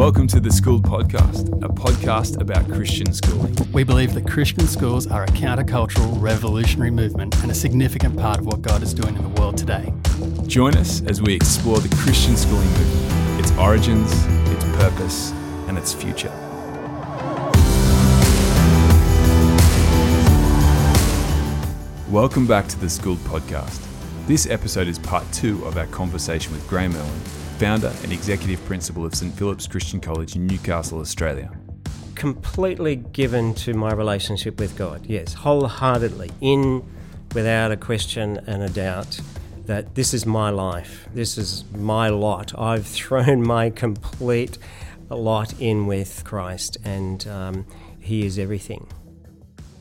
Welcome to the Schooled Podcast, a podcast about Christian schooling. We believe that Christian schools are a countercultural, revolutionary movement and a significant part of what God is doing in the world today. Join us as we explore the Christian schooling movement, its origins, its purpose, and its future. Welcome back to the Schooled Podcast. This episode is part two of our conversation with Graeme Irwin, founder and executive principal of St Philip's Christian College in Newcastle, Australia. Completely given to my relationship with God, yes, wholeheartedly, in without a question and a doubt that this is my life, this is my lot. I've thrown my complete lot in with Christ, and um, He is everything.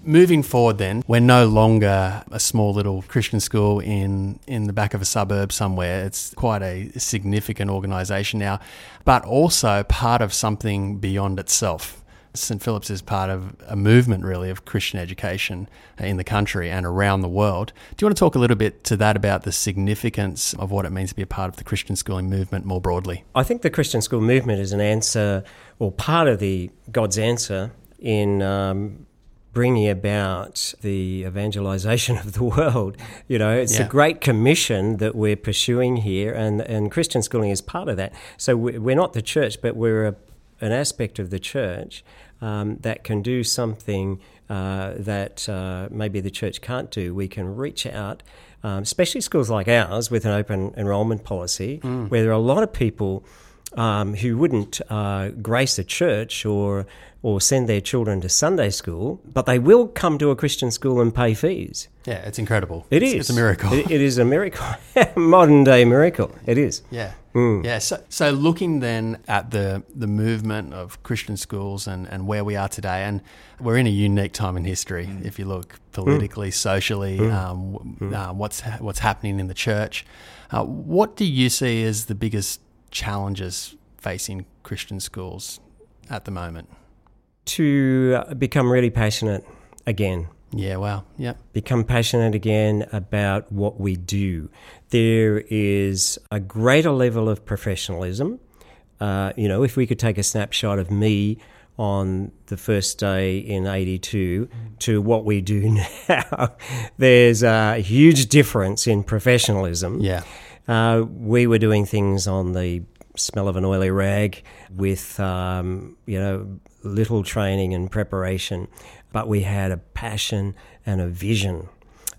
Moving forward, then, we're no longer a small little Christian school in, in the back of a suburb somewhere. It's quite a significant organisation now, but also part of something beyond itself. St. Philip's is part of a movement, really, of Christian education in the country and around the world. Do you want to talk a little bit to that about the significance of what it means to be a part of the Christian schooling movement more broadly? I think the Christian school movement is an answer, or part of the God's answer in um, bringing about the evangelization of the world. You know, it's yeah. a great commission that we're pursuing here, and, and Christian schooling is part of that. So we're not the church, but we're a, an aspect of the church um, that can do something uh, that uh, maybe the church can't do. We can reach out. Um, especially schools like ours with an open enrollment policy, mm. where there are a lot of people um, who wouldn't uh, grace a church or or send their children to Sunday school, but they will come to a Christian school and pay fees. Yeah, it's incredible. It it's, is. It's a miracle. it, it is a miracle. Modern day miracle. It is. Yeah. Mm. Yeah. So, so looking then at the the movement of Christian schools and, and where we are today, and we're in a unique time in history. Mm. If you look politically, mm. socially, mm. Um, mm. uh, what's what's happening in the church, uh, what do you see as the biggest challenges facing Christian schools at the moment? to become really passionate again. Yeah, wow. Yeah. Become passionate again about what we do. There is a greater level of professionalism. Uh, you know, if we could take a snapshot of me on the first day in 82 to what we do now, there's a huge difference in professionalism. Yeah. Uh, we were doing things on the smell of an oily rag with, um, you know, little training and preparation, but we had a passion and a vision.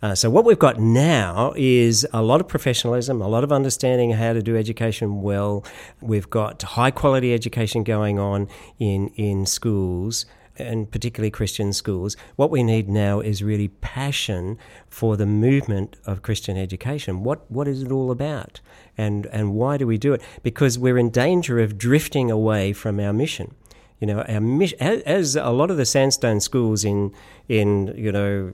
Uh, so what we've got now is a lot of professionalism, a lot of understanding how to do education well. We've got high quality education going on in in schools and particularly Christian schools, what we need now is really passion for the movement of Christian education. What what is it all about? And and why do we do it? Because we're in danger of drifting away from our mission. You know, our mission, as a lot of the sandstone schools in in you know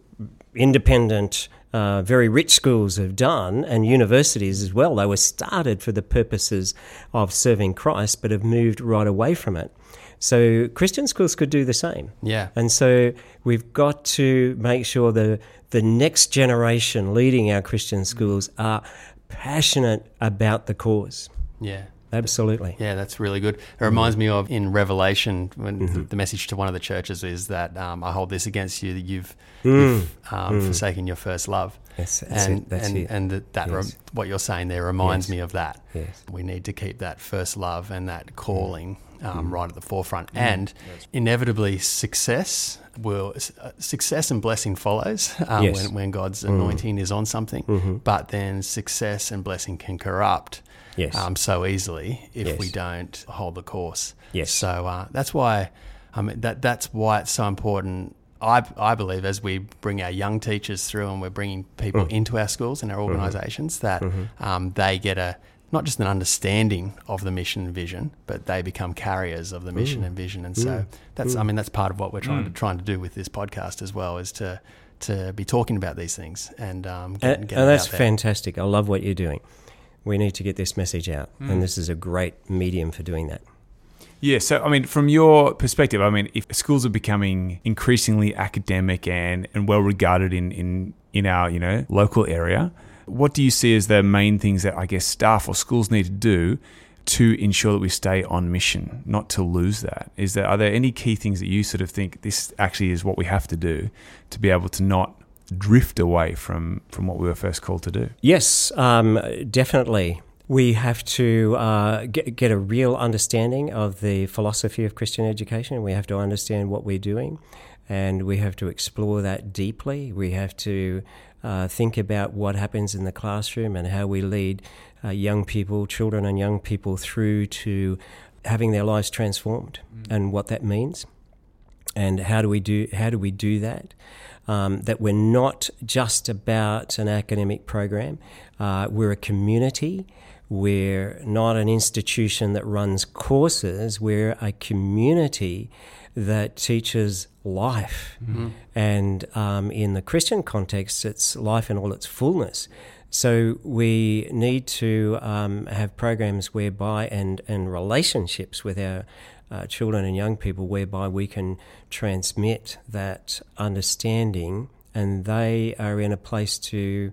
independent uh, very rich schools have done, and universities as well. They were started for the purposes of serving Christ, but have moved right away from it. So Christian schools could do the same. Yeah. And so we've got to make sure the the next generation leading our Christian schools are passionate about the cause. Yeah. Absolutely. Yeah, that's really good. It reminds me of in Revelation when mm-hmm. the message to one of the churches is that um, I hold this against you that you've, mm. you've um, mm. forsaken your first love. That's, that's and it. That's and, it. and that, that yes. re- what you're saying there reminds yes. me of that. Yes. We need to keep that first love and that calling um, mm. right at the forefront. Mm. And inevitably, success will uh, success and blessing follows um, yes. when, when God's mm. anointing is on something. Mm-hmm. But then success and blessing can corrupt. Yes. Um, so easily if yes. we don't hold the course. Yes. So uh, that's why, I mean, that that's why it's so important. I, I believe as we bring our young teachers through and we're bringing people Mm. into our schools and our Mm-hmm. organisations that um, they get a not just an understanding of the mission and vision, but they become carriers of the mm. mission and vision. And so mm. that's mm. I mean that's part of what we're trying to trying to do with this podcast as well is to to be talking about these things and um, get, and, get and it that's out there. fantastic. I love what you're doing. We need to get this message out, and this is a great medium for doing that. Yeah, so I mean, from your perspective, I mean, if schools are becoming increasingly academic and, and well regarded in, in, in our, you know, local area, what do you see as the main things that I guess staff or schools need to do to ensure that we stay on mission, not to lose that? Is there are there any key things that you sort of think this actually is what we have to do to be able to not drift away from from what we were first called to do? Yes, um, definitely. We have to uh, get, get a real understanding of the philosophy of Christian education. We have to understand what we're doing, and we have to explore that deeply. We have to uh, think about what happens in the classroom and how we lead uh, young people, children, and young people through to having their lives transformed, mm. and what that means, and how do we do how do we do that? Um, that we're not just about an academic program. Uh, we're a community. We're not an institution that runs courses. We're a community that teaches life. Mm-hmm. And um, in the Christian context, it's life in all its fullness. So we need to um, have programs whereby and, and relationships with our uh, children and young people whereby we can transmit that understanding and they are in a place to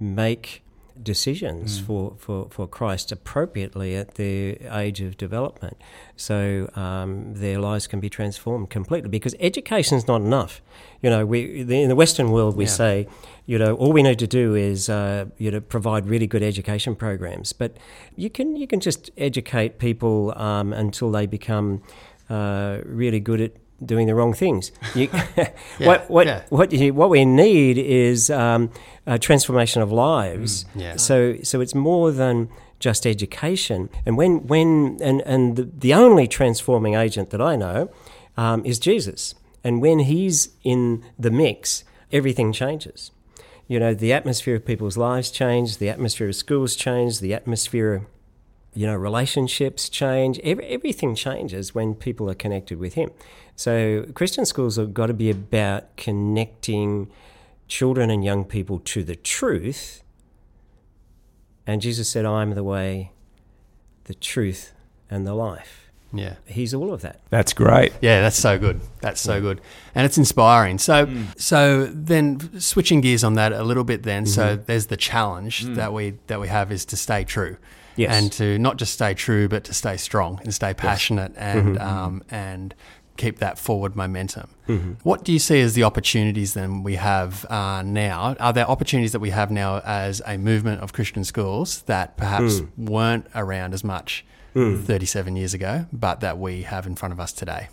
make decisions mm. for, for, for Christ appropriately at their age of development. So um, their lives can be transformed completely because education is not enough. You know, we in the Western world we yeah. say, you know, all we need to do is uh, you know provide really good education programs, but you can you can just educate people um, until they become uh, really good at doing the wrong things. You, yeah, what what yeah. what you, what we need is um, a transformation of lives. Mm, yeah. So so it's more than just education. And when when and and the, the only transforming agent that I know um, is Jesus. And when he's in the mix, everything changes. You know, the atmosphere of people's lives change, the atmosphere of schools change, the atmosphere you know, relationships change. Every, everything changes when people are connected with Him. So Christian schools have got to be about connecting children and young people to the truth. And Jesus said, I am the way, the truth, and the life. Yeah. He's all of that. That's great. Yeah, that's so good. That's so good. And it's inspiring. So mm. so then switching gears on that a little bit then. Mm-hmm. So there's the challenge mm. that we that we have is to stay true. Yes. And to not just stay true but to stay strong and stay passionate yes. and mm-hmm. um, and keep that forward momentum. Mm-hmm. What do you see as the opportunities then we have uh, now? Are there opportunities that we have now as a movement of Christian schools that perhaps mm. weren't around as much mm. 37 years ago, but that we have in front of us today?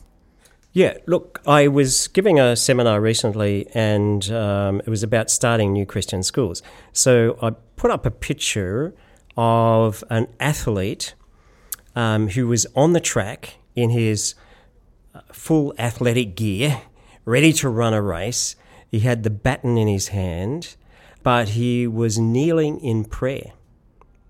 Yeah, look, I was giving a seminar recently and um, it was about starting new Christian schools. So I put up a picture of an athlete um, who was on the track in his full athletic gear, ready to run a race. He had the baton in his hand, but he was kneeling in prayer.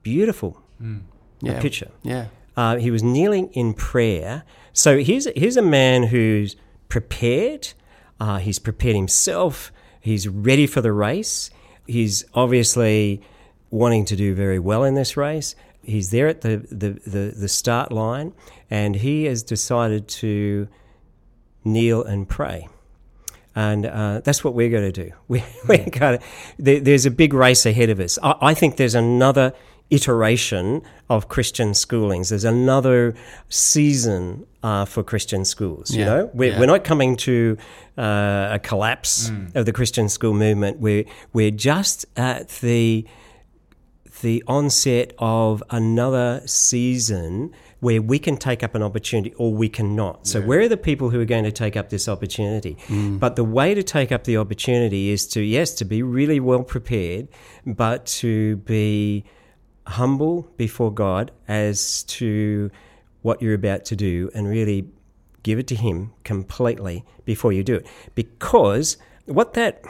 Beautiful mm. yeah. picture. Yeah. Uh, he was kneeling in prayer. So here's, here's a man who's prepared. Uh, he's prepared himself. He's ready for the race. He's obviously wanting to do very well in this race. He's there at the, the, the, the start line, and he has decided to kneel and pray. And uh, that's what we're going to do. We, we're hmm. going to, there, there's a big race ahead of us. I, I think there's another iteration of Christian schoolings. There's another season uh, for Christian schools. Yeah. You know, we're, yeah. we're not coming to uh, a collapse mm. of the Christian school movement. We're we're just at the the onset of another season where we can take up an opportunity or we cannot. So, yeah. where are the people who are going to take up this opportunity? Mm. But the way to take up the opportunity is to, yes, to be really well prepared, but to be humble before God as to what you're about to do and really give it to Him completely before you do it. Because what that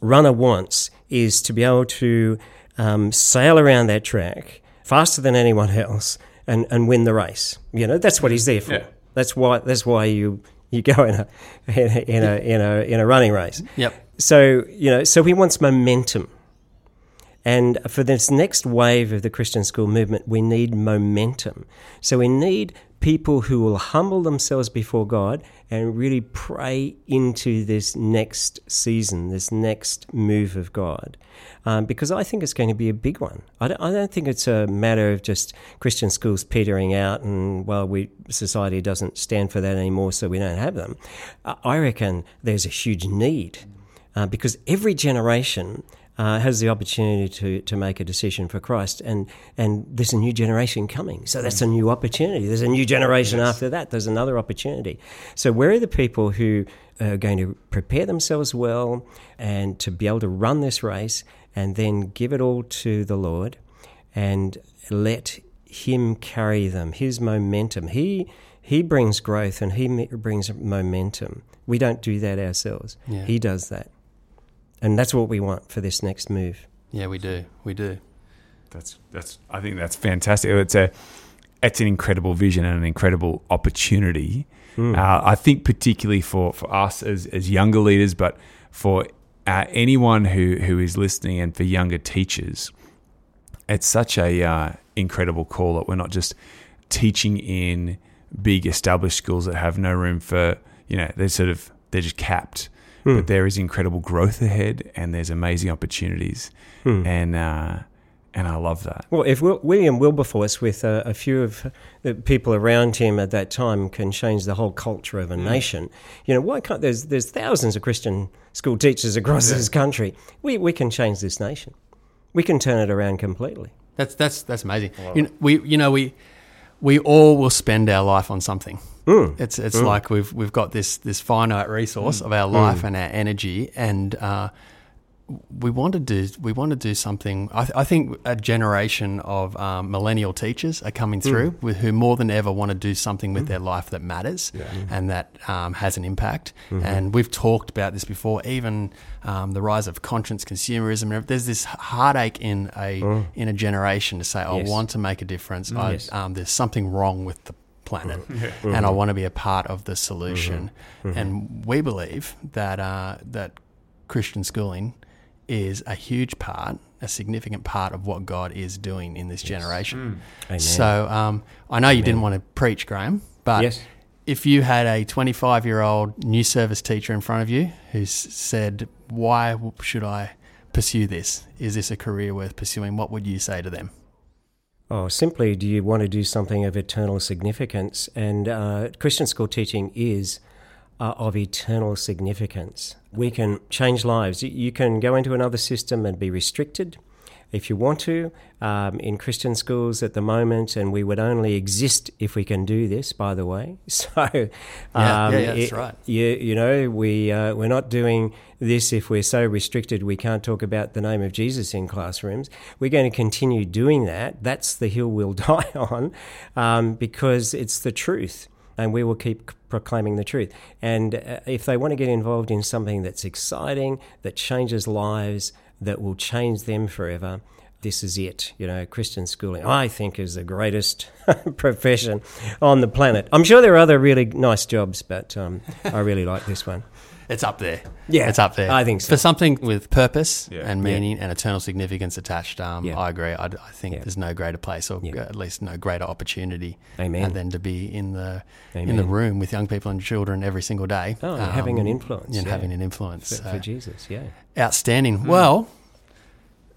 runner wants is to be able to um, sail around that track faster than anyone else and, and win the race. You know, that's what he's there for. Yeah. That's why that's why you you go in a in a, in a in a in a running race. Yep. So you know, so he wants momentum. And for this next wave of the Christian school movement, we need momentum. So we need people who will humble themselves before God and really pray into this next season, this next move of God. Um, because I think it's going to be a big one. I don't, I don't, think it's a matter of just Christian schools petering out and, well, we, society doesn't stand for that anymore, so we don't have them. I reckon there's a huge need uh, because every generation uh, has the opportunity to, to make a decision for Christ. And, and there's a new generation coming. So that's a new opportunity. There's a new generation yes. after that. There's another opportunity. So, where are the people who are going to prepare themselves well and to be able to run this race and then give it all to the Lord and let Him carry them, His momentum? He, he brings growth and He brings momentum. We don't do that ourselves. Yeah. He does that and that's what we want for this next move. Yeah, we do. We do. That's that's. I think that's fantastic. It's a it's an incredible vision and an incredible opportunity. Mm. Uh, I think particularly for, for us as, as younger leaders, but for uh, anyone who, who is listening and for younger teachers, it's such a uh, incredible call that we're not just teaching in big established schools that have no room for you know they're sort of they're just capped mm. but there is incredible growth ahead, and there's amazing opportunities, mm. and uh, and I love that. Well, if William Wilberforce, with a, a, few of the people around him at that time, can change the whole culture of a mm. nation, you know, why can't there's there's thousands of Christian school teachers across yeah. this country? We we can change this nation. We can turn it around completely. That's that's that's amazing. You know, we you know we we all will spend our life on something. Mm. It's it's mm. like we've we've got this this finite resource mm. of our life mm. and our energy, and uh, we want to do we want to do something. I, th- I think a generation of um, millennial teachers are coming through mm. with who more than ever want to do something with mm. their life that matters yeah. and that um, has an impact. Mm-hmm. And we've talked about this before. Even um, the rise of conscience consumerism. There's this heartache in a mm. in a generation to say, "I want to make a difference." I, yes. Um, there's something wrong with the planet, mm-hmm. and I mm-hmm. want to be a part of the solution. Mm-hmm. And we believe that uh, that Christian schooling is a huge part, a significant part of what God is doing in this yes. generation. Mm. So um, I know Amen. you didn't want to preach, Graeme, but yes. if you had a 25 year old new service teacher in front of you who said, Why should I pursue this? Is this a career worth pursuing? What would you say to them? Oh, simply, do you want to do something of eternal significance? And uh, Christian school teaching is uh, of eternal significance. We can change lives. You can go into another system and be restricted if you want to um, in Christian schools at the moment, and we would only exist if we can do this. By the way, so um, yeah, yeah, yeah, that's it, right. You, you know, we uh, we're not doing this if we're so restricted we can't talk about the name of Jesus in classrooms. We're going to continue doing that. That's the hill we'll die on, um, because it's the truth and we will keep proclaiming the truth. And uh, if they want to get involved in something that's exciting, that changes lives, that will change them forever, this is it. You know, Christian schooling, I think, is the greatest profession on the planet. I'm sure there are other really nice jobs, but um, I really like this one it's up there. Yeah, it's up there. I think so. For something with purpose yeah. and meaning yeah. and eternal significance attached, um, yeah. I agree. I, I think there's no greater place, or at least no greater opportunity, Amen. than to be in the Amen. in the room with young people and children every single day. Oh, um, having an influence. And having an influence for, so. for Jesus. Yeah, outstanding. Mm. Well.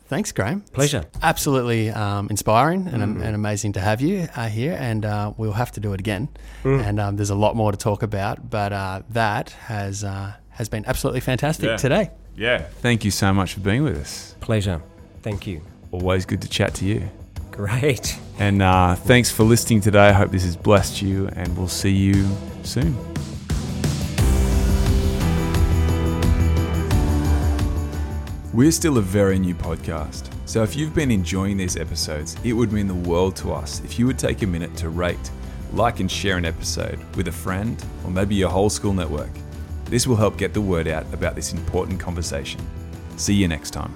Thanks, Graeme. Pleasure. It's absolutely um, inspiring and, mm. and, amazing to have you uh, here, and uh, we'll have to do it again. Mm. And um, there's a lot more to talk about, but uh, that has uh, has been absolutely fantastic yeah. today. Yeah. Thank you so much for being with us. Pleasure. Thank you. Always good to chat to you. Great. And uh, thanks for listening today. I hope this has blessed you, and we'll see you soon. We're still a very new podcast, so if you've been enjoying these episodes, it would mean the world to us if you would take a minute to rate, like, and share an episode with a friend or maybe your whole school network. This will help get the word out about this important conversation. See you next time.